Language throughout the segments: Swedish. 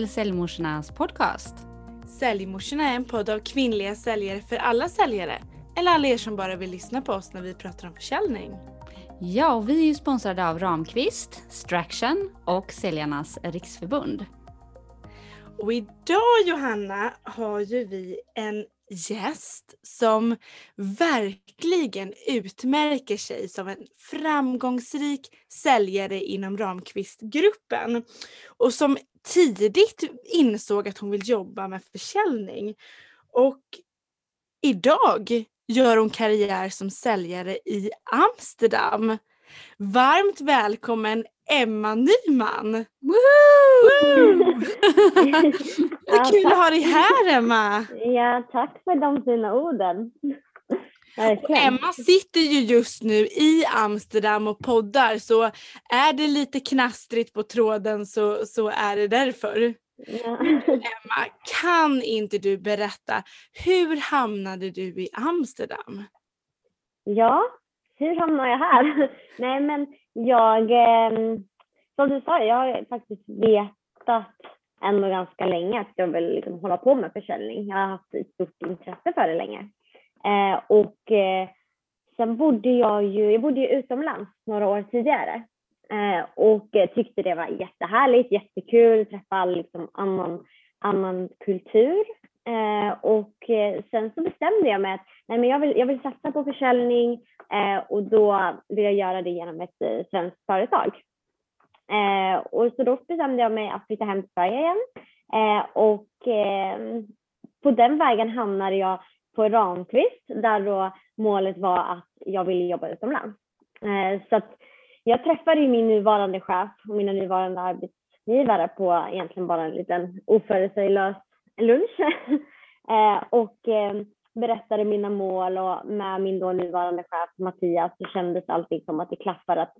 till Säljmorsornas podcast. Säljmorsorna är en podd av kvinnliga säljare för alla säljare. Eller alla er som bara vill lyssna på oss när vi pratar om försäljning. Ja, och vi är ju sponsrade av Ramqvist, Straction och Säljarnas Riksförbund. Och idag Johanna har ju vi en gäst som verkligen utmärker sig som en framgångsrik säljare inom Ramqvist-gruppen och som tidigt insåg att hon vill jobba med försäljning. Och idag gör hon karriär som säljare i Amsterdam. Varmt välkommen Emma Nyman! Vad kul att ha dig här Emma! Ja, tack för de fina orden. Och Emma sitter ju just nu i Amsterdam och poddar så är det lite knastrigt på tråden så, så är det därför. Ja. Emma, kan inte du berätta, hur hamnade du i Amsterdam? ja, hur hamnar jag här? Nej, men jag, eh, som du sa, jag har faktiskt vetat ändå ganska länge att jag vill liksom hålla på med försäljning. Jag har haft ett stort intresse för det länge. Eh, och eh, sen bodde jag ju, jag bodde ju utomlands några år tidigare eh, och eh, tyckte det var jättehärligt, jättekul, träffa liksom, annan, annan kultur. Eh, och eh, sen så bestämde jag mig att nej, men jag, vill, jag vill satsa på försäljning eh, och då vill jag göra det genom ett eh, svenskt företag. Eh, och så då bestämde jag mig att flytta hem till Sverige igen eh, och eh, på den vägen hamnade jag på Ramqvist där då målet var att jag ville jobba utomlands. Eh, så att jag träffade ju min nuvarande chef och mina nuvarande arbetsgivare på egentligen bara en liten oförutsägbar lunch eh, och eh, berättade mina mål och med min då nuvarande chef Mattias så kändes allting som att det klaffade att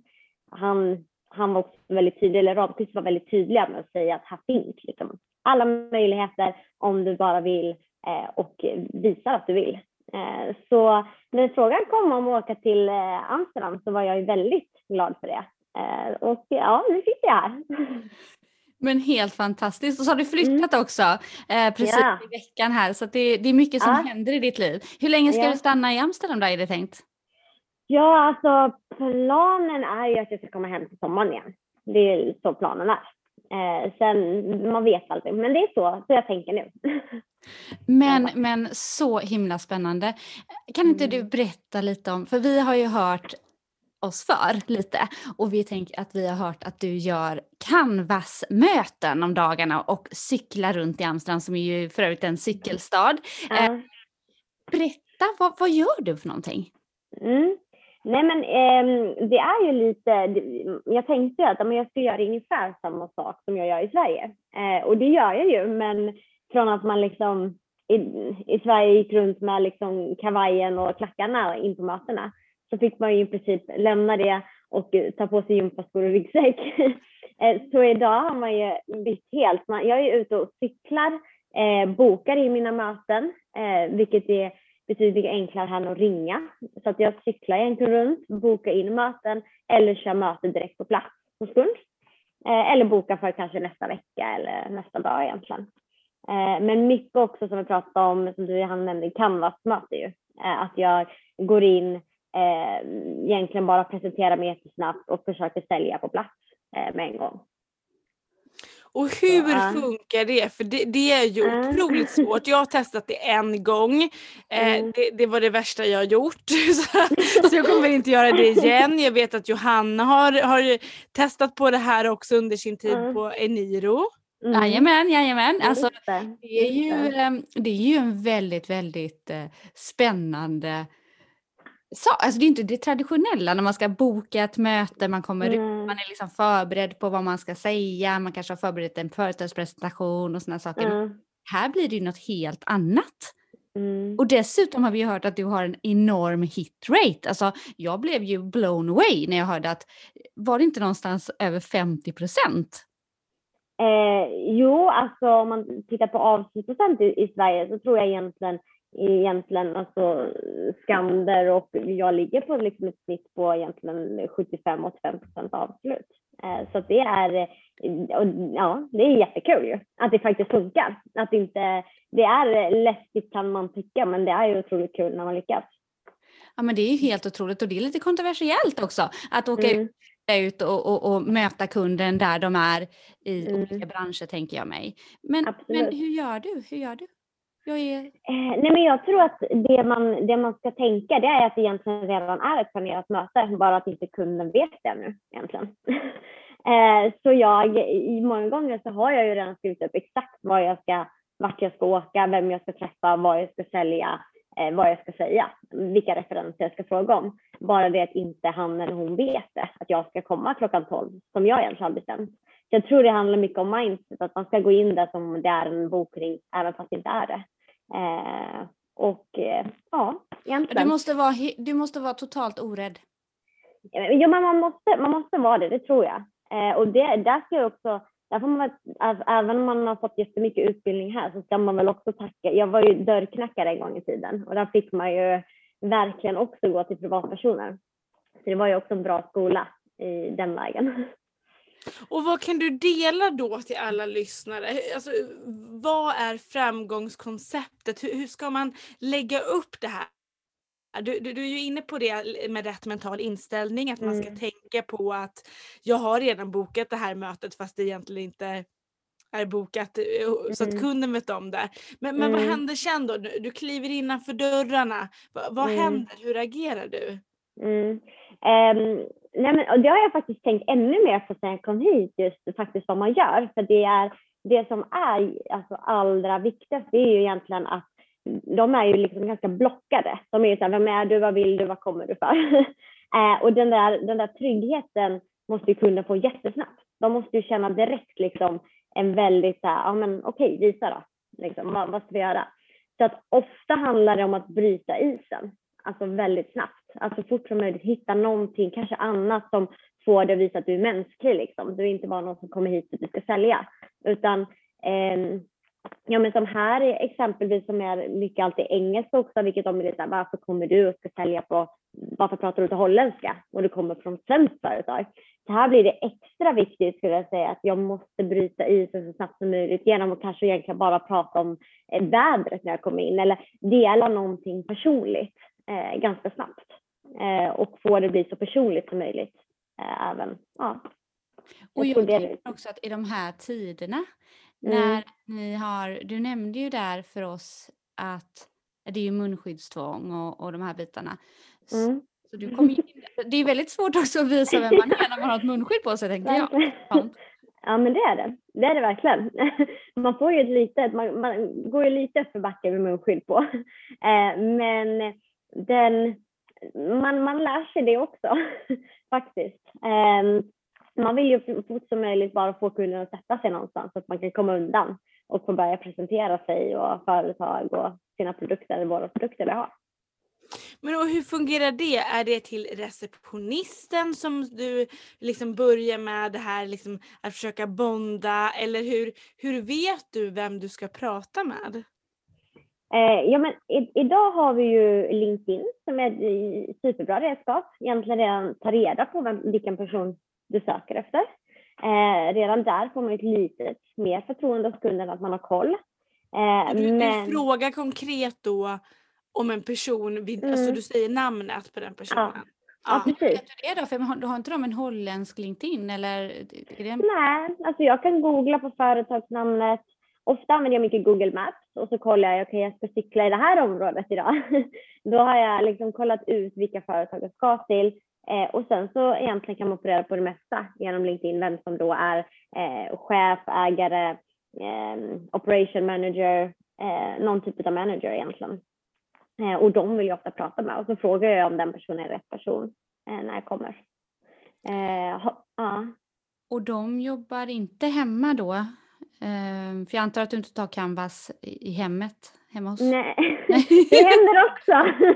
han, han var också väldigt tydlig, eller Ramqvist var väldigt tydlig med att säga att här finns liksom alla möjligheter om du bara vill och visar att du vill. Eh, så när frågan kom om att åka till eh, Amsterdam så var jag ju väldigt glad för det. Eh, och ja, nu sitter jag här. Men helt fantastiskt. Och så har du flyttat också eh, precis Ja. i veckan här så det, det är mycket som Ja. händer i ditt liv. Hur länge ska Ja. du stanna i Amsterdam då är det tänkt? Ja, alltså planen är ju att jag ska komma hem till sommaren igen. Det är så planen är. Eh, sen, man vet aldrig, men det är så, så jag tänker nu. Men, men så himla spännande. Kan inte du Mm. berätta lite om, för vi har ju hört oss för lite och vi tänker att vi har hört att du gör canvas-möten om dagarna och cyklar runt i Amsterdam som är ju för övrigt en cykelstad. Ja. Berätta, vad, vad gör du för någonting? Mm. Nej men ehm, det är ju lite, jag tänkte ju att jag ska göra ungefär samma sak som jag gör i Sverige. Eh, och det gör jag ju, men från att man liksom i, i Sverige gick runt med liksom kavajen och klackarna in på mötena så fick man ju i princip lämna det och ta på sig gympaskor och ryggsäck. Eh, så idag har man ju bytt helt. Man, jag är ute och cyklar, eh, bokar i mina möten, eh, vilket är betydligt enklare här än att ringa. Så att jag cyklar egentligen runt, bokar in möten eller kör möte direkt på plats på kund. Eh, eller bokar för kanske nästa vecka eller nästa dag egentligen. Eh, men mycket också som vi pratade om, som du han nämnde, canvas-möte ju. Eh, att jag går in, eh, egentligen bara presenterar mig jättesnabbt och försöker sälja på plats eh, med en gång. Och hur Ja. funkar det? För det, det är ju Ja. otroligt svårt. Jag har testat det en gång. Eh, Mm. det, det var det värsta jag har gjort. Så, så jag kommer inte göra det igen. Jag vet att Johanna har, har testat på det här också under sin tid Mm. på Eniro. Mm. Jajamän, jajamän. Alltså, det. är ju, det. ehm, det är ju en väldigt, väldigt eh, spännande sak. Alltså det är inte det traditionella när man ska boka ett möte, man kommer ut, Mm. man är liksom förberedd på vad man ska säga, man kanske har förberett en företagspresentation och sådana saker. Mm. Här blir det ju något helt annat. Mm. Och dessutom har vi hört att du har en enorm hit rate. Alltså jag blev ju blown away när jag hörde att var det inte någonstans över 50 procent? Eh, jo, alltså om man tittar på avslutsprocent i, i Sverige så tror jag egentligen, egentligen alltså Skander och jag ligger på liksom ett snitt på egentligen 75-85 procent avslut. Eh, så det är, och, ja, det är jättekul ju att det faktiskt funkar. Att det, inte, det är läskigt kan man tycka men det är ju otroligt kul när man lyckas. Ja men det är ju helt otroligt och det är lite kontroversiellt också att åka mm. ut och, och, och, möta kunden där de är i mm. olika branscher tänker jag mig. Men, men hur gör du? Hur gör du? Jag, är... eh, nej men jag tror att det man, det man ska tänka det är att det egentligen redan är ett planerat möte, bara att inte kunden vet det nu egentligen. eh, så jag, i många gånger så har jag ju redan skrivit upp exakt vad jag ska, vart jag ska åka, vem jag ska träffa, vad jag ska sälja, eh, vad jag ska säga, vilka referenser jag ska fråga om. Bara det att inte han eller hon vet det, att jag ska komma klockan 12 som jag egentligen har bestämt. Så jag tror det handlar mycket om mindset, att man ska gå in där som det är en bokning även fast det inte är det. Eh, och eh, ja, egentligen. Du måste, vara, du måste vara totalt orädd. Ja, men man måste, man måste vara det, det tror jag. Eh, och det, där ska jag också, där får man, även om man har fått jättemycket utbildning här så ska man väl också tacka. Jag var ju dörrknackare en gång i tiden och där fick man ju verkligen också gå till privatpersoner. Så det var ju också en bra skola i den vägen. Och vad kan du dela då till alla lyssnare? Alltså, vad är framgångskonceptet? Hur, hur ska man lägga upp det här? Du, du, du, är ju inne på det med rätt mental inställning, att man ska mm. tänka på att jag har redan bokat det här mötet fast det egentligen inte är bokat mm. så att mm. kunden vet om det. Men, men mm. vad händer sen då? Du, kliver innanför dörrarna. Va, vad mm. händer? Hur agerar du? Um, nej men, och det har jag faktiskt tänkt ännu mer på sen jag kom hit, just faktiskt vad man gör. För det, är, det som är alltså, allra viktigast det är ju egentligen att de är ju liksom ganska blockade. De är ju så här, vem är du, vad vill du, vad kommer du för? eh, och den där, den där tryggheten måste ju kunden få jättesnabbt. De måste ju känna direkt liksom en väldigt så här, ja men okej, visa då. Liksom, vad, vad ska vi göra? Så att ofta handlar det om att bryta isen, alltså väldigt snabbt alltså fort som möjligt hitta någonting, kanske annat som får dig att visa att du är mänsklig liksom. Du är inte bara någon som kommer hit för att du ska sälja, utan eh, Ja men som här exempelvis som är mycket alltid engelska också, vilket de är lite varför kommer du och ska sälja på, varför pratar du inte holländska och du kommer från svenskt företag? Så här blir det extra viktigt skulle jag säga att jag måste bryta isen så snabbt som möjligt genom att kanske egentligen bara prata om eh, vädret när jag kommer in eller dela någonting personligt eh, ganska snabbt eh, och få det bli så personligt som möjligt. Eh, även, ja. Och jag tror också att i de här tiderna mm. när ni har, du nämnde ju där för oss att det är ju munskyddstvång och, och de här bitarna. Mm. Så du kommer det är väldigt svårt också att visa vem man är när man har ett munskydd på sig tänker jag. Ja men det är det. Det är det verkligen. Man får ju ett litet, man, man går ju lite för backen med munskydd på. Eh, men den, man, man lär sig det också faktiskt. Man vill ju så fort som möjligt bara få kunden att sätta sig någonstans så att man kan komma undan och få börja presentera sig och företag och sina produkter, eller våra produkter vi har. Men och hur fungerar det? Är det till receptionisten som du liksom börjar med det här liksom att försöka bonda eller hur, hur vet du vem du ska prata med? Eh, ja, men i, idag har vi ju LinkedIn som är ett superbra redskap. Egentligen redan ta reda på vem, vilken person du söker efter. Eh, redan där får man ett litet mer förtroende hos kunden att man har koll. Eh, du, men... du frågar konkret då om en person, vid, mm. alltså du säger namnet på den personen? Ja. Ja, ja precis. Vet du det då? För du har inte de en holländsk LinkedIn eller? Är det... Nej, alltså jag kan googla på företagsnamnet, Ofta använder jag mycket Google Maps och så kollar jag, okej okay, jag ska cykla i det här området idag. Då har jag liksom kollat ut vilka företag jag ska till eh, och sen så egentligen kan man få reda på det mesta genom LinkedIn, vem som då är eh, chef, ägare, eh, operation manager, eh, någon typ av manager egentligen. Eh, och de vill jag ofta prata med och så frågar jag om den personen är rätt person eh, när jag kommer. Eh, ja. Och de jobbar inte hemma då? Eh, för jag antar att du inte tar Canvas i hemmet hemma hos? Nej, det händer också.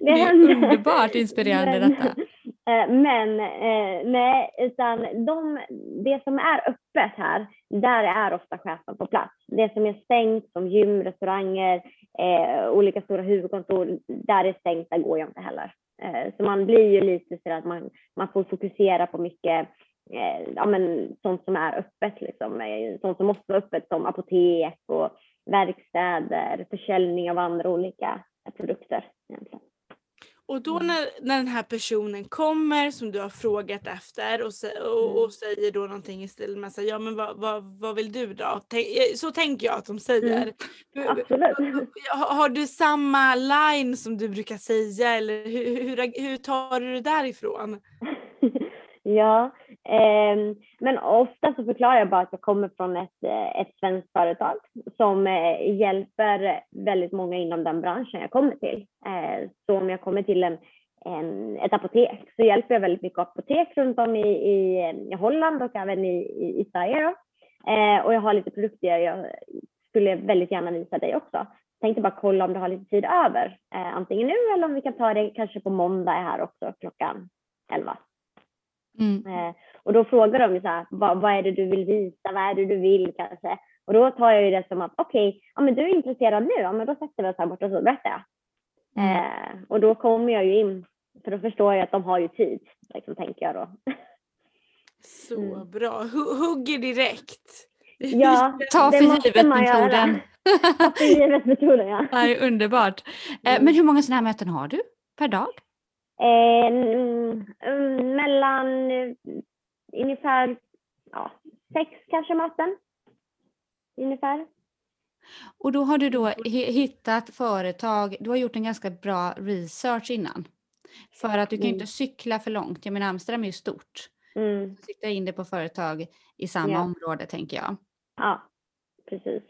det, det är underbart inspirerande men, detta. Eh, men eh, nej, utan de, det som är öppet här, där är ofta chefen på plats. Det som är stängt som gym, restauranger, eh, olika stora huvudkontor, där det är stängt, där går jag inte heller. Eh, så man blir ju lite så att man, man får fokusera på mycket ja, men, sånt som är öppet, liksom. Sånt som måste vara öppet som apotek och verkstäder, försäljning av andra olika produkter. Egentligen. Och då mm. när, när den här personen kommer som du har frågat efter och, och, och mm. säger då någonting i stil med ja men vad, vad, vad vill du då? Så tänker jag att de säger. Mm. Absolut. Har, har, du samma line som du brukar säga eller hur, hur, hur tar du det därifrån? ja, eh, men ofta så förklarar jag bara att jag kommer från ett, eh, ett svenskt företag som eh, hjälper väldigt många inom den branschen jag kommer till. Eh, så om jag kommer till en, en, ett apotek så hjälper jag väldigt mycket apotek runt om i, i, i Holland och även i, i, i Sverige. Då. och jag har lite produkter jag skulle väldigt gärna visa dig också. Tänkte bara kolla om du har lite tid över, antingen nu eller om vi kan ta det kanske på måndag här också klockan 11. Mm. Och då frågar de så här, vad, vad, är det du vill visa, vad är det du vill kanske? Och då tar jag ju det som att okej, okay, ja men du är intresserad nu, ja men då sätter vi oss här borta och så berättar jag. Mm. Eh, och då kommer jag ju in, för då förstår jag att de har ju tid, liksom, tänker jag då. Så mm. bra, hugger direkt. Ja, Ta för givet-metoden. Ta för givet-metoden, ja. Det är underbart. Eh, men hur många sådana här möten har du per dag? Eh, mm, mellan ungefär ja, sex kanske möten. Ungefär. Och då har du då hittat företag, du har gjort en ganska bra research innan. För att du kan mm. inte cykla för långt, jag menar Amsterdam är ju stort. Mm. Sikta in det på företag i samma ja. område tänker jag. Ja, precis.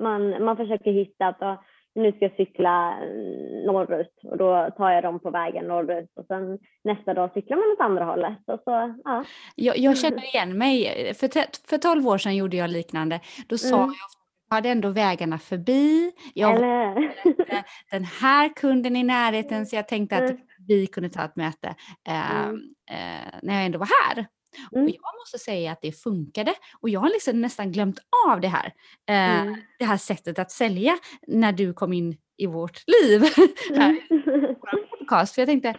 Man, man försöker hitta att nu ska jag cykla norrut och då tar jag dem på vägen norrut och sen nästa dag cyklar man åt andra hållet. Och så, ja. jag, jag känner igen mig. För, för 12 år sedan gjorde jag liknande. Då sa mm. jag hade ändå vägarna förbi. Jag den här kunden i närheten så jag tänkte att mm. vi kunde ta ett möte eh, mm. eh, när jag ändå var här. Mm. Och jag måste säga att det funkade och jag har liksom nästan glömt av det här. Eh, mm. Det här sättet att sälja när du kom in i vårt liv. mm. podcast. För jag tänkte,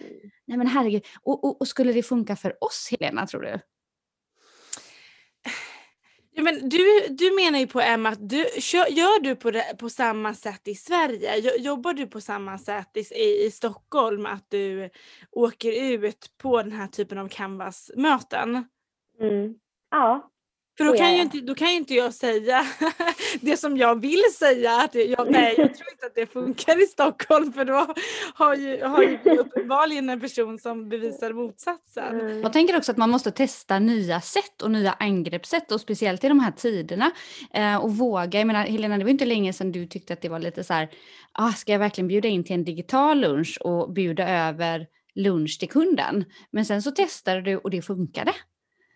nej men herregud, och, och, och, skulle det funka för oss Helena tror du? Ja, men du, du menar ju på Emma att du, gör du på, det, på samma sätt i Sverige? Jobbar du på samma sätt i, i, Stockholm att du åker ut på den här typen av canvasmöten? Mm. Ja, för då kan, ju inte, då kan ju inte jag säga det som jag vill säga. Att jag, nej, jag tror inte att det funkar i Stockholm för då har ju, har ju uppenbarligen en person som bevisar motsatsen. Mm. Jag tänker också att man måste testa nya sätt och nya angreppssätt och speciellt i de här tiderna. Eh, och våga, jag menar Helena det var inte länge sedan du tyckte att det var lite så här, ah, ska jag verkligen bjuda in till en digital lunch och bjuda över lunch till kunden? Men sen så testade du och det funkade.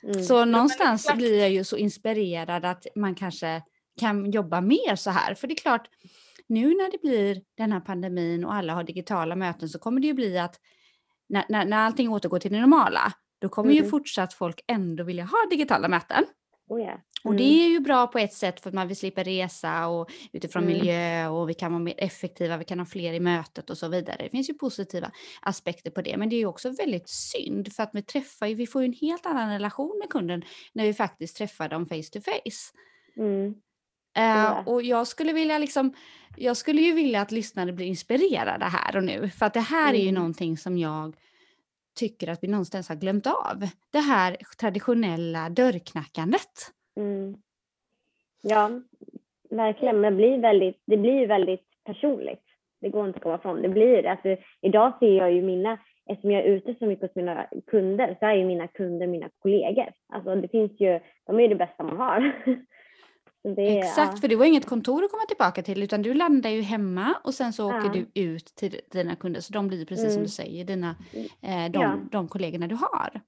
Mm. Så någonstans ja, blir jag ju så inspirerad att man kanske kan jobba mer så här. För det är klart, nu när det blir den här pandemin och alla har digitala möten så kommer det ju bli att när, när, när allting återgår till det normala, då kommer mm. ju fortsatt folk ändå vilja ha digitala möten. Oh yeah. mm. Och det är ju bra på ett sätt för att man vill slippa resa och utifrån mm. miljö och vi kan vara mer effektiva, vi kan ha fler i mötet och så vidare. Det finns ju positiva aspekter på det, men det är ju också väldigt synd för att vi träffar ju, vi får ju en helt annan relation med kunden när vi faktiskt träffar dem face to face. Mm. Uh, och jag skulle vilja liksom, jag skulle ju vilja att lyssnare blir inspirerade här och nu, för att det här är ju mm. någonting som jag tycker att vi någonstans har glömt av. Det här traditionella dörrknackandet. Mm. Ja, verkligen. Men det blir, väldigt, det blir väldigt personligt. Det går inte att komma ifrån. Det blir alltså, Idag ser jag ju mina, eftersom jag är ute så mycket hos mina kunder, så är ju mina kunder mina kollegor. Alltså det finns ju, de är ju det bästa man har. Det, Exakt, ja. för du har inget kontor att komma tillbaka till utan du landar ju hemma och sen så åker ja. du ut till dina kunder så de blir precis mm. som du säger dina, eh, de, ja. de kollegorna du har.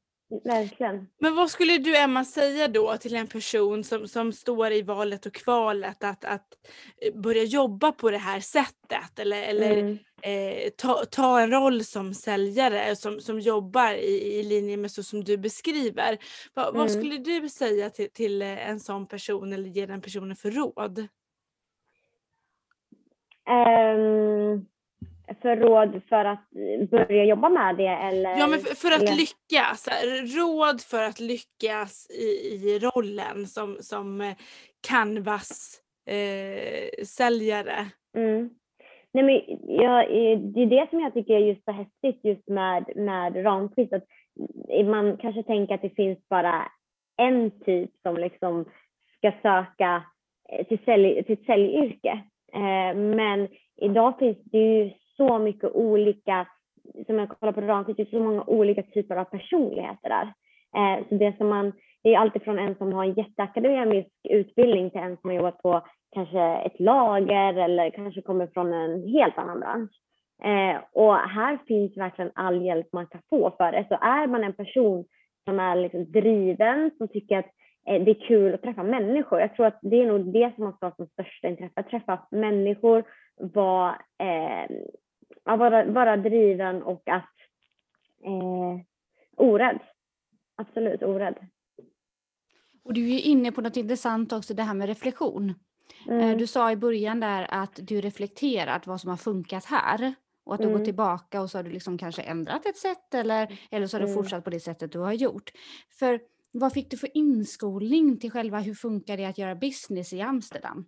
Verkligen. Men vad skulle du Emma säga då till en person som, som står i valet och kvalet att, att eh, börja jobba på det här sättet eller, eller mm. eh, ta, ta en roll som säljare som, som jobbar i, i linje med så som du beskriver. Va, mm. Vad skulle du säga till, till en sån person eller ge den personen för råd? Um, för råd för att börja jobba med det eller? Ja men för, för att eller? lyckas, råd för att lyckas i, i rollen som, som eh, Canvas-säljare. Eh, mm. Nej, men jag, det är det som jag tycker är just så häftigt just med, med Ramqvist. Att man kanske tänker att det finns bara en typ som liksom ska söka till, sälj, till ett säljyrke. Eh, men idag finns det ju så mycket olika, som jag kollar på Ramqvist, det typ så många olika typer av personligheter där. Eh, så det som man, det är alltifrån en som har en jätteakademisk utbildning till en som har jobbat på kanske ett lager eller kanske kommer från en helt annan bransch. Eh, och här finns verkligen all hjälp man kan få för det. Så är man en person som är liksom driven, som tycker att eh, det är kul att träffa människor. Jag tror att det är nog det som man ska ha som största intresse, att träffa människor, vara, eh, vara, vara driven och att eh, orädd. Absolut orädd. Och du är inne på något intressant också, det här med reflektion. Eh, mm. Du sa i början där att du reflekterat vad som har funkat här och att du mm. gått tillbaka och så har du liksom kanske ändrat ett sätt eller, eller så har du mm. fortsatt på det sättet du har gjort. För vad fick du för inskolning till själva hur funkar det att göra business i Amsterdam?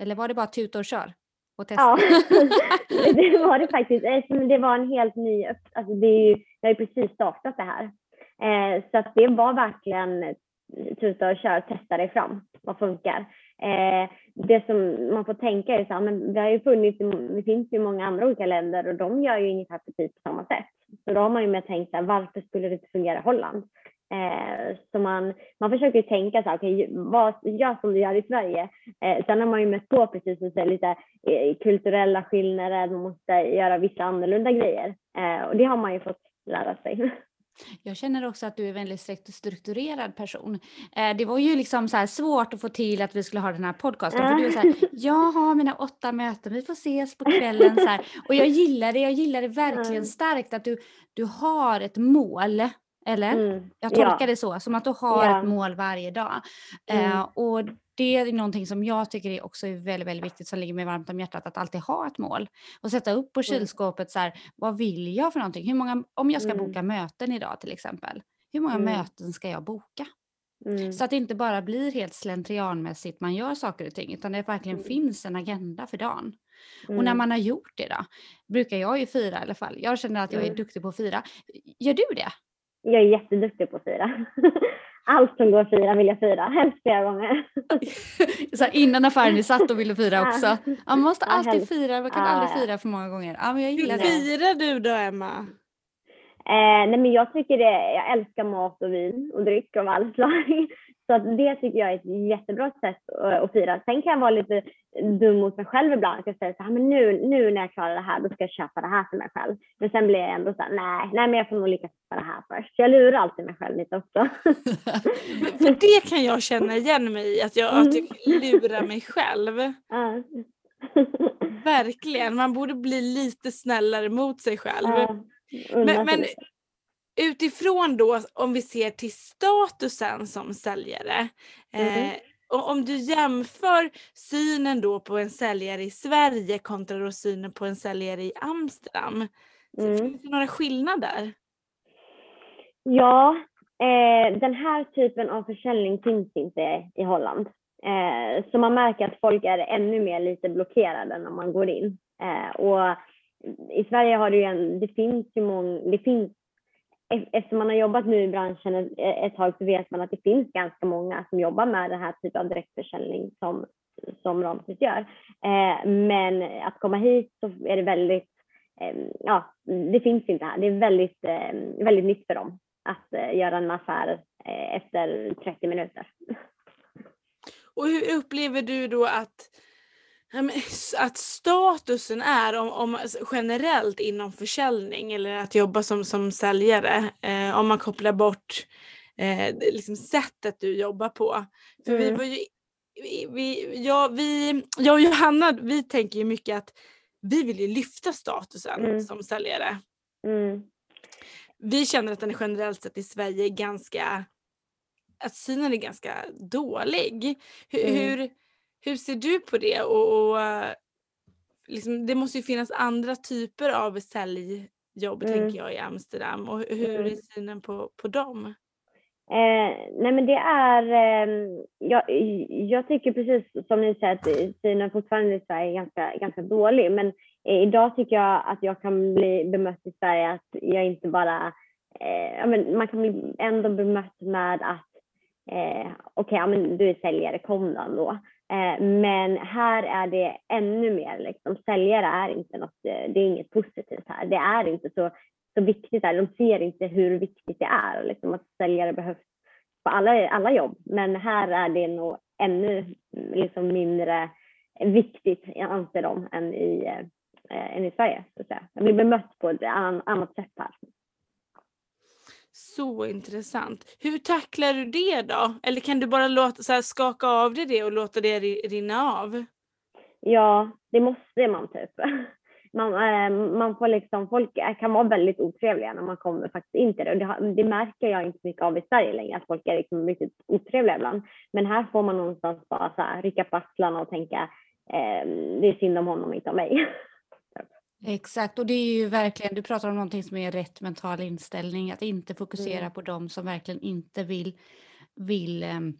Eller var det bara tuta och kör? Och testa? Ja, det var det faktiskt. Det var en helt ny, alltså det, är ju, det har ju precis startat det här. Eh, så att det var verkligen tuta och kör, testa dig fram, vad funkar? Eh, det som man får tänka är så här, men det har ju funnits, det finns ju många andra olika länder och de gör ju ungefär precis på samma sätt. Så då har man ju med tänkt så här, varför skulle det inte fungera i Holland? Eh, så man, man försöker tänka så här, okay, vad, gör som du gör i Sverige. Eh, sen har man ju mött på precis som säger, lite eh, kulturella skillnader, man måste göra vissa annorlunda grejer. Eh, och det har man ju fått lära sig. Jag känner också att du är en väldigt strukturerad person. Eh, det var ju liksom så svårt att få till att vi skulle ha den här podcasten. För du är så här, jag har mina åtta möten, vi får ses på kvällen. Så här. Och jag gillar det, jag gillar det verkligen starkt att du, du har ett mål. Eller? Mm. Jag tolkar ja. det så, som att du har ja. ett mål varje dag. Mm. Eh, och det är någonting som jag tycker är också väldigt, väldigt viktigt som ligger mig varmt om hjärtat att alltid ha ett mål och sätta upp på mm. kylskåpet så här, vad vill jag för någonting? Hur många, om jag ska mm. boka möten idag till exempel, hur många mm. möten ska jag boka? Mm. Så att det inte bara blir helt slentrianmässigt man gör saker och ting utan det verkligen mm. finns en agenda för dagen. Och när mm. man har gjort det då, brukar jag ju fira i alla fall. Jag känner att jag är duktig på att fira. Gör du det? Jag är jätteduktig på att fira. allt som går att fira vill jag fira, helst flera gånger. så här, innan affären är satt och vill du fira också? Ja, man måste alltid fira, man kan ja, aldrig fira för många gånger. Ja, men jag gillar Hur firar du då Emma? Eh, nej men jag tycker det, jag älskar mat och vin och dryck av all slag. Så att det tycker jag är ett jättebra sätt att fira. Sen kan jag vara lite dum mot mig själv ibland. Jag säga så här, men nu, nu när jag klarar det här, då ska jag köpa det här för mig själv. Men sen blir jag ändå så här, nej, nej, men jag får nog lyckas med det här först. Jag lurar alltid mig själv lite också. för det kan jag känna igen mig i, att jag, att jag lurar mig själv. Verkligen, man borde bli lite snällare mot sig själv. men, men utifrån då om vi ser till statusen som säljare. Mm. Eh, och om du jämför synen då på en säljare i Sverige kontra då synen på en säljare i Amsterdam. Mm. Finns det några skillnader? Ja, eh, den här typen av försäljning finns inte i Holland. Eh, så man märker att folk är ännu mer lite blockerade när man går in. Eh, och i Sverige har det ju en, det finns ju många, det finns eftersom man har jobbat nu i branschen ett tag så vet man att det finns ganska många som jobbar med den här typen av direktförsäljning som, som Ramsys gör. Eh, men att komma hit så är det väldigt, eh, ja, det finns inte här. Det är väldigt, eh, väldigt nytt för dem att eh, göra en affär eh, efter 30 minuter. Och hur upplever du då att att statusen är om, om, generellt inom försäljning eller att jobba som, som säljare, eh, om man kopplar bort eh, liksom sättet du jobbar på. För mm. vi var ju, vi, ja, vi, jag och Johanna vi tänker ju mycket att vi vill ju lyfta statusen mm. som säljare. Mm. Vi känner att den generellt sett i Sverige är ganska, att synen är ganska dålig. Hur, mm. hur hur ser du på det? Och, och, liksom, det måste ju finnas andra typer av säljjobb Mm. tänker jag i Amsterdam och hur Mm. är synen på, på dem? Eh, nej men det är, eh, jag, jag tycker precis som ni säger att synen fortfarande i Sverige är ganska, ganska dålig. Men eh, idag tycker jag att jag kan bli bemött i Sverige att jag inte bara, eh, ja, men man kan bli ändå bemött med att eh, okej, ja, men du är säljare, kom då ändå. Eh, men här är det ännu mer liksom, säljare är inte något, eh, det är inget positivt här. Det är inte så så viktigt här. De ser inte hur viktigt det är liksom, att säljare behövs på alla, alla jobb. Men här är det nog ännu liksom, mindre viktigt, anser de, än i, eh, än i Sverige. Så att säga. Jag blir bemött på ett annat sätt här. Så intressant. Hur tacklar du det då? Eller kan du bara låta, så här, skaka av dig det och låta det rinna av? Ja, det måste man typ. Man, eh, man får liksom, folk kan vara väldigt otrevliga när man kommer faktiskt in till det. Och det, det märker jag inte så mycket av i Sverige längre, att folk är liksom riktigt otrevliga ibland. Men här får man någonstans bara så här, rycka på axlarna och tänka, eh, det är synd om honom, inte om mig. Exakt, och det är ju verkligen, du pratar om någonting som är rätt mental inställning, att inte fokusera Mm. på dem som verkligen inte vill, vill em,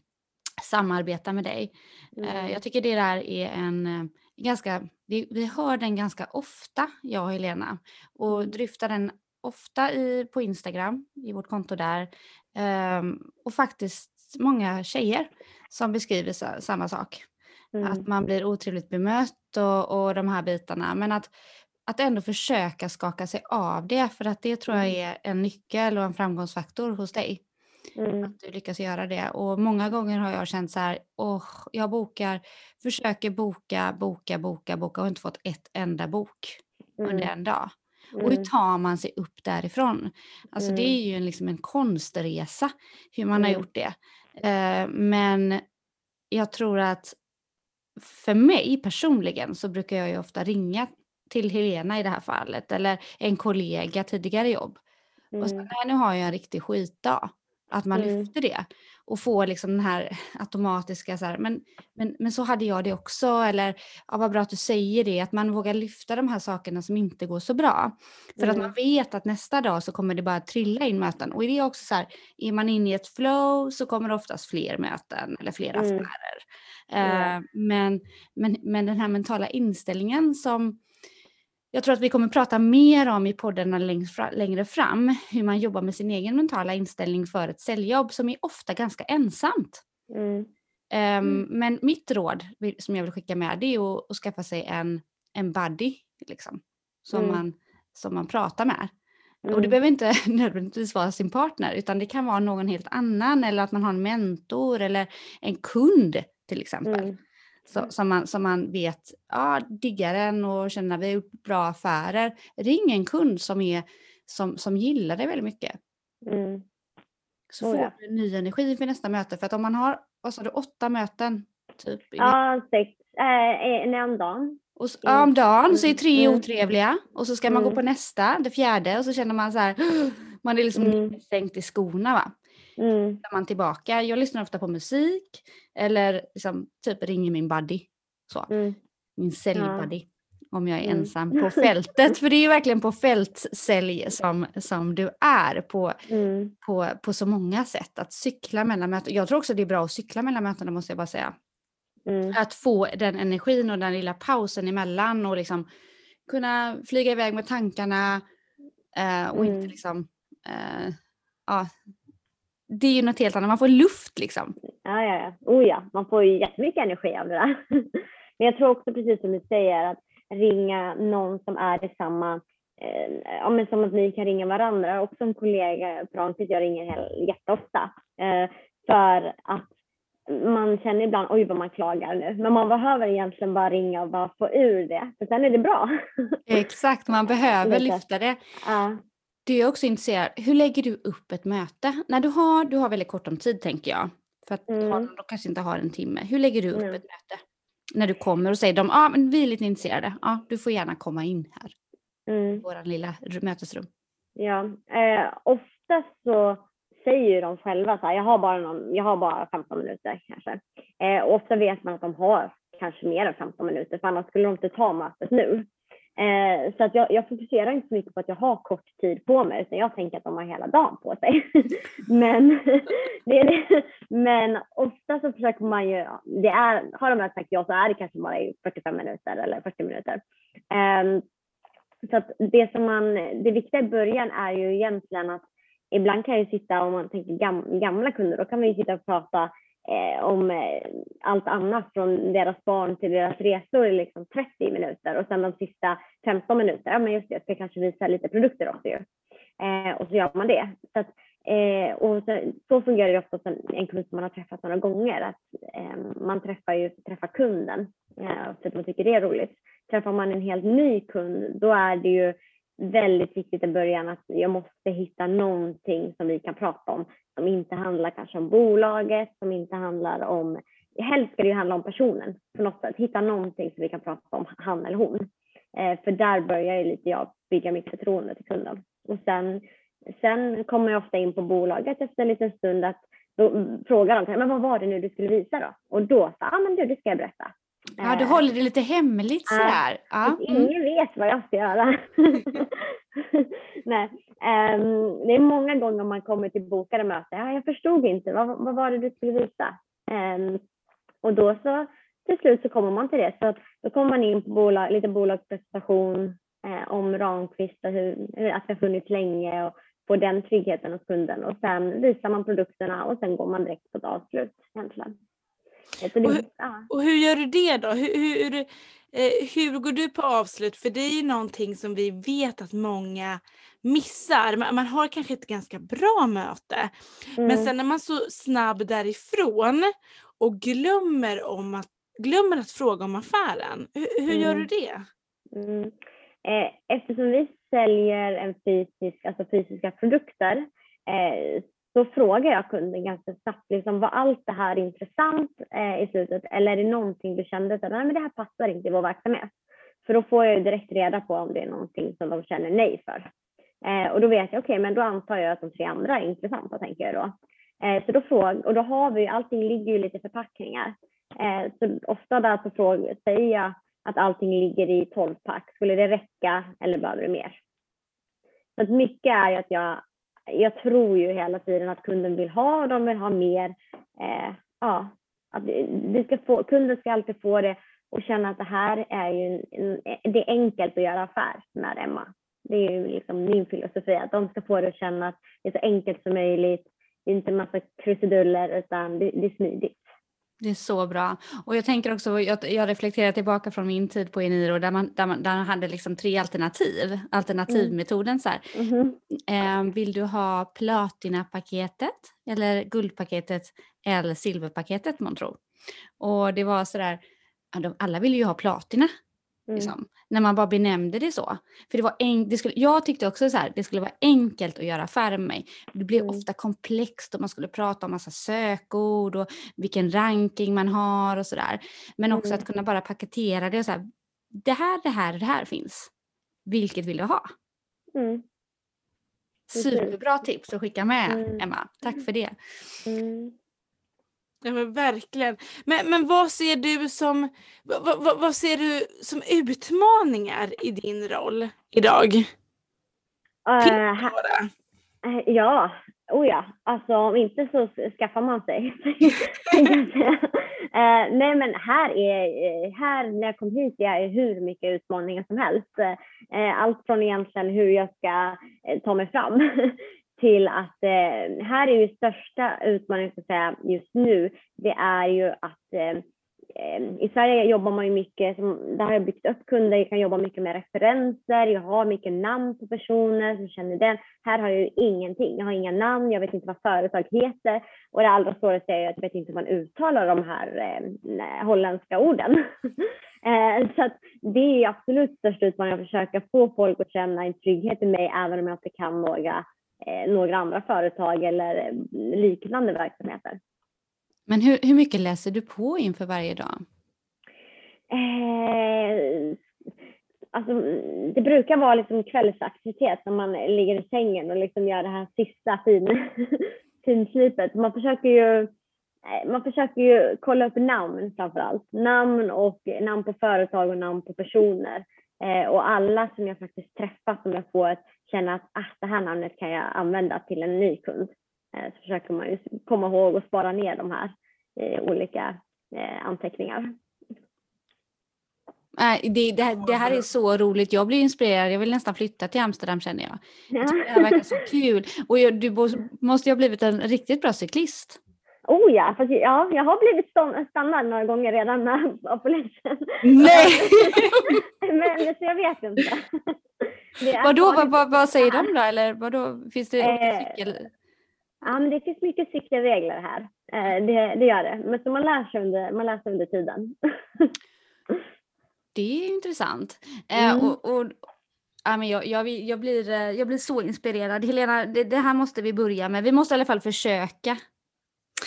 samarbeta med dig. Eh, Mm. jag tycker det där är en eh, ganska, vi, vi hör den ganska ofta, jag och Helena, och Mm. dryftar den ofta i, på Instagram, i vårt konto där. Ehm, och faktiskt många tjejer som beskriver sa, samma sak. Mm. Att man blir otrevligt bemött och, och de här bitarna. Men att, att ändå försöka skaka sig av det, för att det tror jag Mm. är en nyckel och en framgångsfaktor hos dig. Mm. Att du lyckas göra det. Och många gånger har jag känt så här, åh, jag bokar, försöker boka, boka, boka, boka och inte fått ett enda bok under Mm. en dag. Och hur Mm. tar man sig upp därifrån? Alltså det Mm. är ju en, liksom en konstresa hur man har Mm. gjort det. Eh, men jag tror att för mig personligen så brukar jag ju ofta ringa till Helena i det här fallet eller en kollega tidigare jobb och Mm. nej nu har jag en riktig skitdag. Att man Mm. lyfter det och får liksom den här automatiska så här, men, men, men så hade jag det också eller ja, vad bra att du säger det, att man vågar lyfta de här sakerna som inte går så bra. För att man Mm. vet att nästa dag så kommer det bara trilla in möten och det är också så här, är man inne i ett flow så kommer det oftast fler möten eller fler Mm. affärer. Ja. Eh, men, men, men den här mentala inställningen som jag tror att vi kommer prata mer om i poddarna längre fram, hur man jobbar med sin egen mentala inställning för ett säljjobb som är ofta ganska ensamt. Mm. Ehm, Men mitt råd som jag vill skicka med det är att, att skaffa sig en, en buddy liksom, som, Mm. man, som man pratar med. Och det Mm. behöver inte nödvändigtvis vara sin partner utan det kan vara någon helt annan eller att man har en mentor eller en kund till exempel. Mm. Så, som, man, som man vet ja, diggar en och känner att vi har gjort bra affärer. Ring en kund som, är, som, som gillar det väldigt mycket. Mm. Så Oh, får ja. du ny energi för nästa möte. För att om man har, vad sa du, åtta möten typ Ja, sex. Äh, en om dagen. Och s- ja, om dagen så är Mm, tre mm. otrevliga och så ska man gå Mm. på nästa, det fjärde och så känner man så här, man är liksom Mm. sänkt i skorna va. Mm. När man tillbaka, jag lyssnar ofta på musik eller liksom typ ringer min buddy, så, Mm. min säljbuddy. Om jag är Mm. ensam på fältet, för det är ju verkligen på fältsälj som, som du är på, Mm. på, på så många sätt. Att cykla mellan möten. Jag tror också det är bra att cykla mellan mötena måste jag bara säga. Mm. Att få den energin och den lilla pausen emellan och liksom kunna flyga iväg med tankarna eh, och inte Mm. liksom, eh, ja, det är ju något helt annat, man får luft liksom. Ja, ja, ja. Oh ja, man får ju jättemycket energi av det där. Men jag tror också precis som du säger att ringa någon som är i samma, eh, ja men som att ni kan ringa varandra. Också en kollega, Francis, jag ringer jätteofta. Eh, för att man känner ibland, oj vad man klagar nu. Men man behöver egentligen bara ringa och bara få ur det. För sen är det bra. Exakt, man behöver lyfta det. ja. Du är också intresserad, hur lägger du upp ett möte? När du har, du har väldigt kort om tid tänker jag. För att Mm. har, de kanske inte har en timme. Hur lägger du upp Mm. ett möte? När du kommer och säger de, ja ah, men vi är lite intresserade. Ja, du får gärna komma in här, Mm. våran lilla mötesrum. Ja, eh, oftast så säger ju de själva så här, jag har bara, någon, jag har bara 15 minuter kanske. Eh, och ofta vet man att de har kanske mer än 15 minuter för annars skulle de inte ta mötet nu. Eh, så att jag, jag, fokuserar inte så mycket på att jag har kort tid på mig utan jag tänker att de har hela dagen på sig. men, det det. men ofta så försöker man ju, det är, har de sagt ja så är det kanske bara 45 minuter eller 40 minuter. Eh, så att det som man, det viktiga i början är ju egentligen att ibland kan jag sitta, om man tänker gam, gamla kunder, då kan man ju sitta och prata eh, om eh, allt annat från deras barn till deras resor i liksom 30 minuter och sen de sista 15 minuterna, ja men just det, jag ska kanske visa lite produkter också ju. Eh, och så gör man det. Så, att, eh, och så, så, fungerar det ofta som en kund som man har träffat några gånger, att eh, man träffar ju träffar kunden eh, för att man tycker det är roligt. Träffar man en helt ny kund, då är det ju väldigt viktigt i början att jag måste hitta någonting som vi kan prata om som inte handlar kanske om bolaget, som inte handlar om, helst ska det ju handla om personen på något sätt. Hitta någonting som vi kan prata om, han eller hon. Eh, för där börjar ju lite jag bygga mitt förtroende till kunden. Och sen, sen kommer jag ofta in på bolaget efter en liten stund att då frågar de, men vad var det nu du skulle visa då? Och då, ja ah, men du, det ska jag berätta. Ja, du håller det lite hemligt sådär. Ja. Mm. Ingen vet vad jag ska göra. Nej. Um, det är många gånger man kommer till bokade möten. Ja, jag förstod inte, vad, vad var det du skulle visa? Um, och då så till slut så kommer man till det. Så att, då kommer man in på bolag, lite bolagspresentation eh, om Ramqvist och hur, att det har funnits länge och få den tryggheten hos kunden. Och sen visar man produkterna och sen går man direkt på ett avslut egentligen. Och hur, och hur, gör du det då? Hur, hur, eh, hur, går du på avslut? För det är ju någonting som vi vet att många missar. Man, man har kanske ett ganska bra möte mm. men sen är man så snabb därifrån och glömmer, om att, glömmer att fråga om affären. Hur, hur mm. gör du det? Mm. Eh, eftersom vi säljer en fysisk, alltså fysiska produkter eh, så frågar jag kunden ganska snabbt, liksom, var allt det här intressant eh, i slutet eller är det någonting du kände att nej, men det här passar inte i vår verksamhet? För då får jag ju direkt reda på om det är någonting som de känner nej för. Eh, och då vet jag, okej, okay, men då antar jag att de tre andra är intressanta, tänker jag då. Eh, så då frågar, och då har vi, allting ligger ju lite i förpackningar. Eh, så ofta där så frågar, säger jag att allting ligger i 12-pack. Skulle det räcka eller behöver du mer? Så att mycket är ju att jag jag tror ju hela tiden att kunden vill ha och de vill ha mer. Eh, ja, att vi ska få, kunden ska alltid få det och känna att det här är ju en, det är enkelt att göra affär med Emma. Det är ju liksom min filosofi att de ska få det att känna att det är så enkelt som möjligt. Det är inte en massa krusiduller utan det, det är smidigt. Det är så bra. Och jag tänker också, jag, jag reflekterar tillbaka från min tid på Eniro där man, där man, där man hade liksom tre alternativ, alternativmetoden mm. så mm. eh, vill du ha platinapaketet eller guldpaketet eller silverpaketet månntro? Och det var sådär, alla ville ju ha platina. Mm. Liksom, när man bara benämnde det så. För det var en, det skulle, jag tyckte också så här, det skulle vara enkelt att göra affärer med mig. Det blev mm. ofta komplext och man skulle prata om massa sökord och vilken ranking man har och sådär. Men också mm. att kunna bara paketera det och så här, det här, det här, det här finns. Vilket vill du ha? Mm. Superbra tips att skicka med mm. Emma. Tack för det. Ja men verkligen. Men, men vad ser du som vad, vad, vad, ser du som utmaningar i din roll idag? Uh, uh, ja, oh ja. Alltså om inte så skaffar man sig. uh, nej men här är, här när jag kom hit är det hur mycket utmaningar som helst. allt från egentligen hur jag ska ta mig fram till att eh, här är ju största utmaningen ska säga, just nu, det är ju att eh, i Sverige jobbar man ju mycket, som, där har jag byggt upp kunder, jag kan jobba mycket med referenser, jag har mycket namn på personer som känner den. Här har jag ju ingenting, jag har inga namn, jag vet inte vad företag heter. Och det allra svåraste är att jag vet inte hur man uttalar de här eh, holländska orden. eh, så att det är absolut största utmaningen att försöka få folk att känna en trygghet i mig även om jag inte kan några några andra företag eller eh, liknande verksamheter. Men hur, hur mycket läser du på inför varje dag? Eh, alltså, det brukar vara liksom kvällsaktivitet när man ligger i sängen och liksom gör det här sista fin, finslipet. Man försöker ju eh, man försöker ju kolla upp namn framför allt. Namn och namn på företag och namn på personer. Eh, och alla som jag faktiskt träffat som jag får känna att ah, det här namnet kan jag använda till en ny kund. Eh, så försöker man ju komma ihåg och spara ner de här eh, olika anteckningar. Det, det, det, här är så roligt. Jag blir inspirerad. Jag vill nästan flytta till Amsterdam känner jag. jag det här verkar så kul. Och jag, du måste ju ha blivit en riktigt bra cyklist. Oh ja, fast ja, jag har blivit stannad några gånger redan med, av polisen. Nej! men så jag vet inte. Vadå, vad, vad, vad säger de då? Eller vadå, finns det eh, cykel? Ja, men det finns mycket cykelregler här. Eh, det, det gör det. Men så man lär sig under, man lär sig under tiden. det är intressant. Eh, mm. och, och, ja, men jag, jag, jag, blir, eh, jag blir så inspirerad. Helena, det, det här måste vi börja med. Vi måste i alla fall försöka.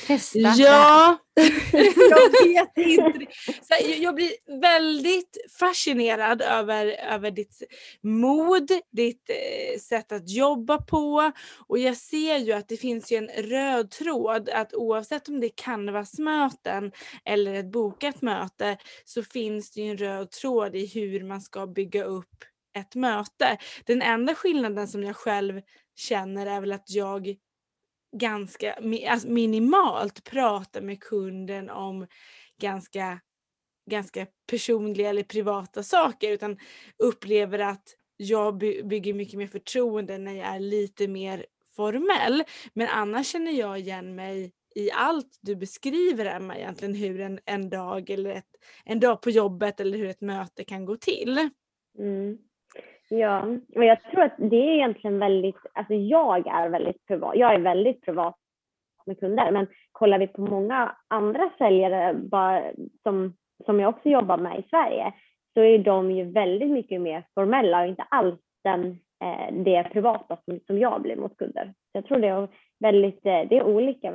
Testa. Ja, jag vet inte. Så jag blir väldigt fascinerad över, över ditt mod, ditt eh, sätt att jobba på och jag ser ju att det finns ju en röd tråd att oavsett om det är canvasmöten eller ett bokat möte så finns det ju en röd tråd i hur man ska bygga upp ett möte. Den enda skillnaden som jag själv känner är väl att jag ganska alltså minimalt prata med kunden om ganska, ganska personliga eller privata saker utan upplever att jag bygger mycket mer förtroende när jag är lite mer formell. Men annars känner jag igen mig i allt du beskriver Emma egentligen hur en, en dag eller ett, en dag på jobbet eller hur ett möte kan gå till. Mm. Ja, och jag tror att det är egentligen väldigt, alltså jag är väldigt privat, jag är väldigt privat med kunder, men kollar vi på många andra säljare bara, som, som jag också jobbar med i Sverige så är de ju väldigt mycket mer formella och inte alls den, eh, det privata som, som jag blir mot kunder. Så jag tror det är väldigt, eh, det är olika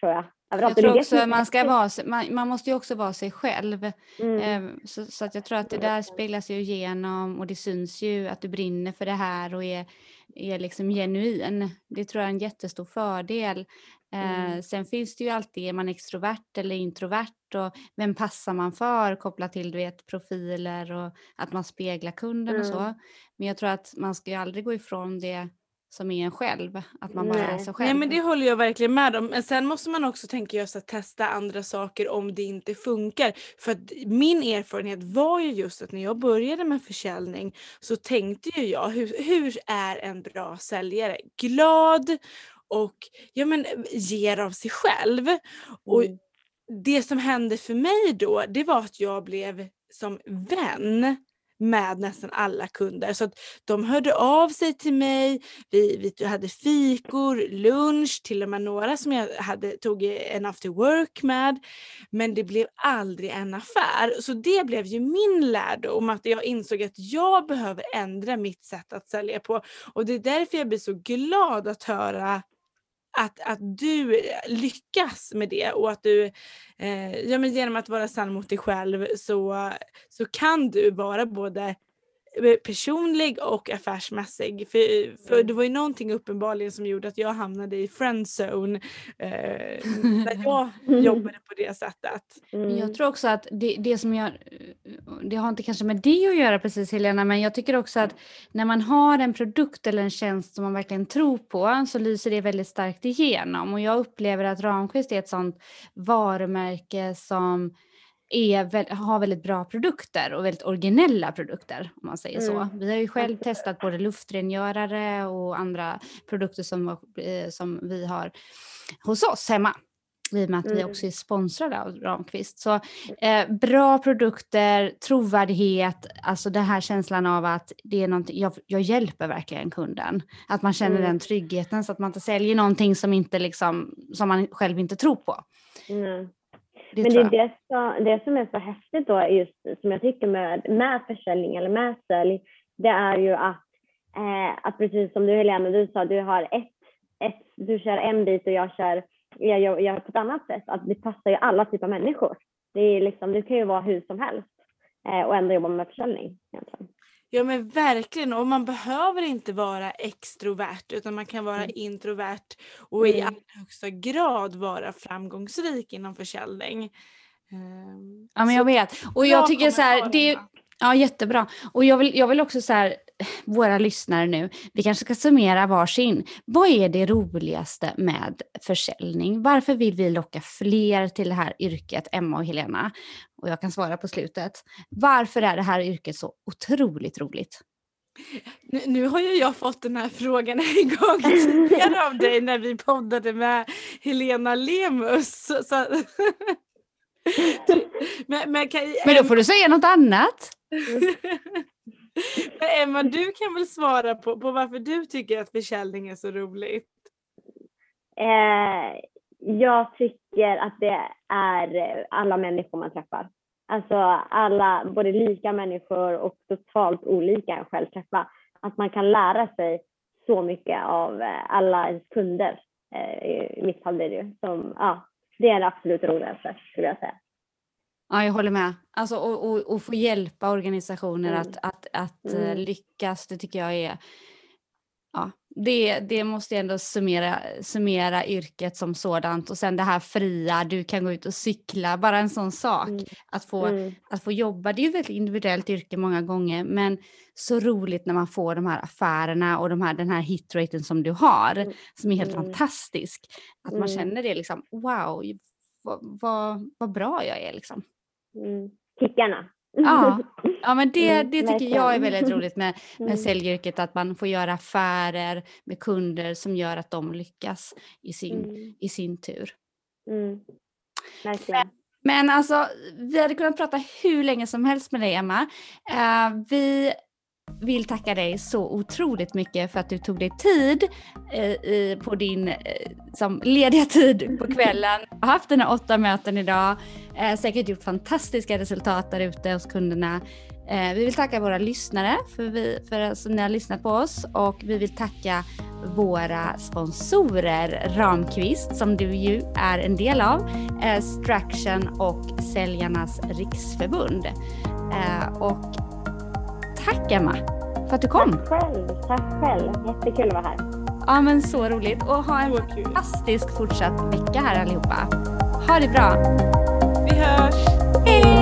tror jag. Jag tror också man ska vara, man, man måste ju också vara sig själv. Mm. Ehm, så, så, att jag tror att det där speglas ju igenom och det syns ju att du brinner för det här och är, är liksom genuin. Det tror jag är en jättestor fördel. Ehm, mm. sen finns det ju alltid, är man extrovert eller introvert och vem passar man för kopplat till du vet, profiler och att man speglar kunden mm. och så. Mm. Men jag tror att man ska ju aldrig gå ifrån det som är en själv. Att man bara Nej. är sig själv. Nej men det håller jag verkligen med om. Men sen måste man också tänka just att testa andra saker om det inte funkar. För att min erfarenhet var ju just att när jag började med försäljning så tänkte ju jag hur, hur är en bra säljare? Glad och ja, men, ger av sig själv. Mm. Och det som hände för mig då det var att jag blev som vän med nästan alla kunder. Så att de hörde av sig till mig, vi, vi hade fikor, lunch, till och med några som jag hade, tog en after work med. Men det blev aldrig en affär. Så det blev ju min lärdom att jag insåg att jag behöver ändra mitt sätt att sälja på. Och det är därför jag blir så glad att höra att, att du eh, lyckas med det och att du eh, ja, men genom att vara sann mot dig själv så, så kan du vara både personlig och affärsmässig. För, för mm. det var ju någonting uppenbarligen som gjorde att jag hamnade i friendzone eh, när jag jobbade på det sättet. Mm. Jag tror också att det, det som jag, det har inte kanske med det att göra precis Helena, men jag tycker också att när man har en produkt eller en tjänst som man verkligen tror på så lyser det väldigt starkt igenom och jag upplever att Ramqvist är ett sånt varumärke som är, har väldigt bra produkter och väldigt originella produkter om man säger så. Mm. Vi har ju själv testat både luftrengörare och andra produkter som, eh, som vi har hos oss hemma i och med att mm. vi också är sponsrade av Ramqvist. Så eh, bra produkter, trovärdighet, alltså den här känslan av att det är någonting, jag, jag hjälper verkligen kunden. Att man känner mm. den tryggheten så att man inte säljer någonting som, inte liksom, som man själv inte tror på. Mm. Det Men det är det som, det som är så häftigt då, just som jag tycker med, med försäljning eller med sälj, det är ju att, eh, att precis som du Helena, du sa, du har ett, ett, du kör en bit och jag kör, jag gör, jag på ett annat sätt, att det passar ju alla typer av människor. Det är liksom, du kan ju vara hur som helst eh, och ändå jobba med försäljning egentligen. Ja men verkligen och man behöver inte vara extrovert utan man kan vara Mm. introvert och i Mm. allra högsta grad vara framgångsrik inom försäljning. Ehm, Ja men jag vet. Och jag tycker så här, det, ja jättebra. Och jag vill, jag vill också så här, våra lyssnare nu, vi kanske ska summera varsin. Vad är det roligaste med försäljning? Varför vill vi locka fler till det här yrket, Emma och Helena? Och jag kan svara på slutet. Varför är det här yrket så otroligt roligt? Nu, nu har ju jag fått den här frågan en gång tidigare av dig när vi poddade med Helena Lemus. Så, så, men, men, kan, Men då får du säga något annat. Men Emma, du kan väl svara på, på varför du tycker att försäljning är så roligt? Eh, jag tycker att det är alla människor man träffar. Alltså alla, både lika människor och totalt olika en själv träffar. Att man kan lära sig så mycket av eh, alla ens kunder. Eh, I mitt fall blir det ju. Som, ja, det är det absolut roligaste skulle jag säga. Ja, jag håller med. Alltså, och, och, och få hjälpa organisationer Mm. att, att, att eh, Mm. lyckas, det tycker jag är... Ja, det, det måste jag ändå summera, summera yrket som sådant. Och sen det här fria, du kan gå ut och cykla, bara en sån sak. Mm. Att, få, Mm. att få jobba, det är ju ett väldigt individuellt yrke många gånger, men så roligt när man får de här affärerna och de här, den här hitraten som du har, Mm. som är helt Mm. fantastisk. Att man Mm. känner det liksom, wow, vad, vad, vad bra jag är liksom. Mm. Kickarna. Ja, ja men det, Mm, det tycker jag är väldigt roligt med, med Mm. säljyrket, att man får göra affärer med kunder som gör att de lyckas i sin, Mm. i sin tur. Mm. Verkligen. Men alltså, vi hade kunnat prata hur länge som helst med dig Emma. Eh, vi vill tacka dig så otroligt mycket för att du tog dig tid eh, på din eh, som lediga tid på kvällen. Jag har haft dina åtta möten idag. Eh, säkert gjort fantastiska resultat där ute hos kunderna. Eh, vi vill tacka våra lyssnare för, vi, för att ni har lyssnat på oss och vi vill tacka våra sponsorer Ramqvist som du ju är en del av, eh, Straction och Säljarnas Riksförbund. Eh, och tack Emma för att du kom. Tack själv. Tack själv. Jättekul att vara här. Ja men så roligt och ha en fantastisk fortsatt vecka här allihopa. Ha det bra. Vi hörs! Hej!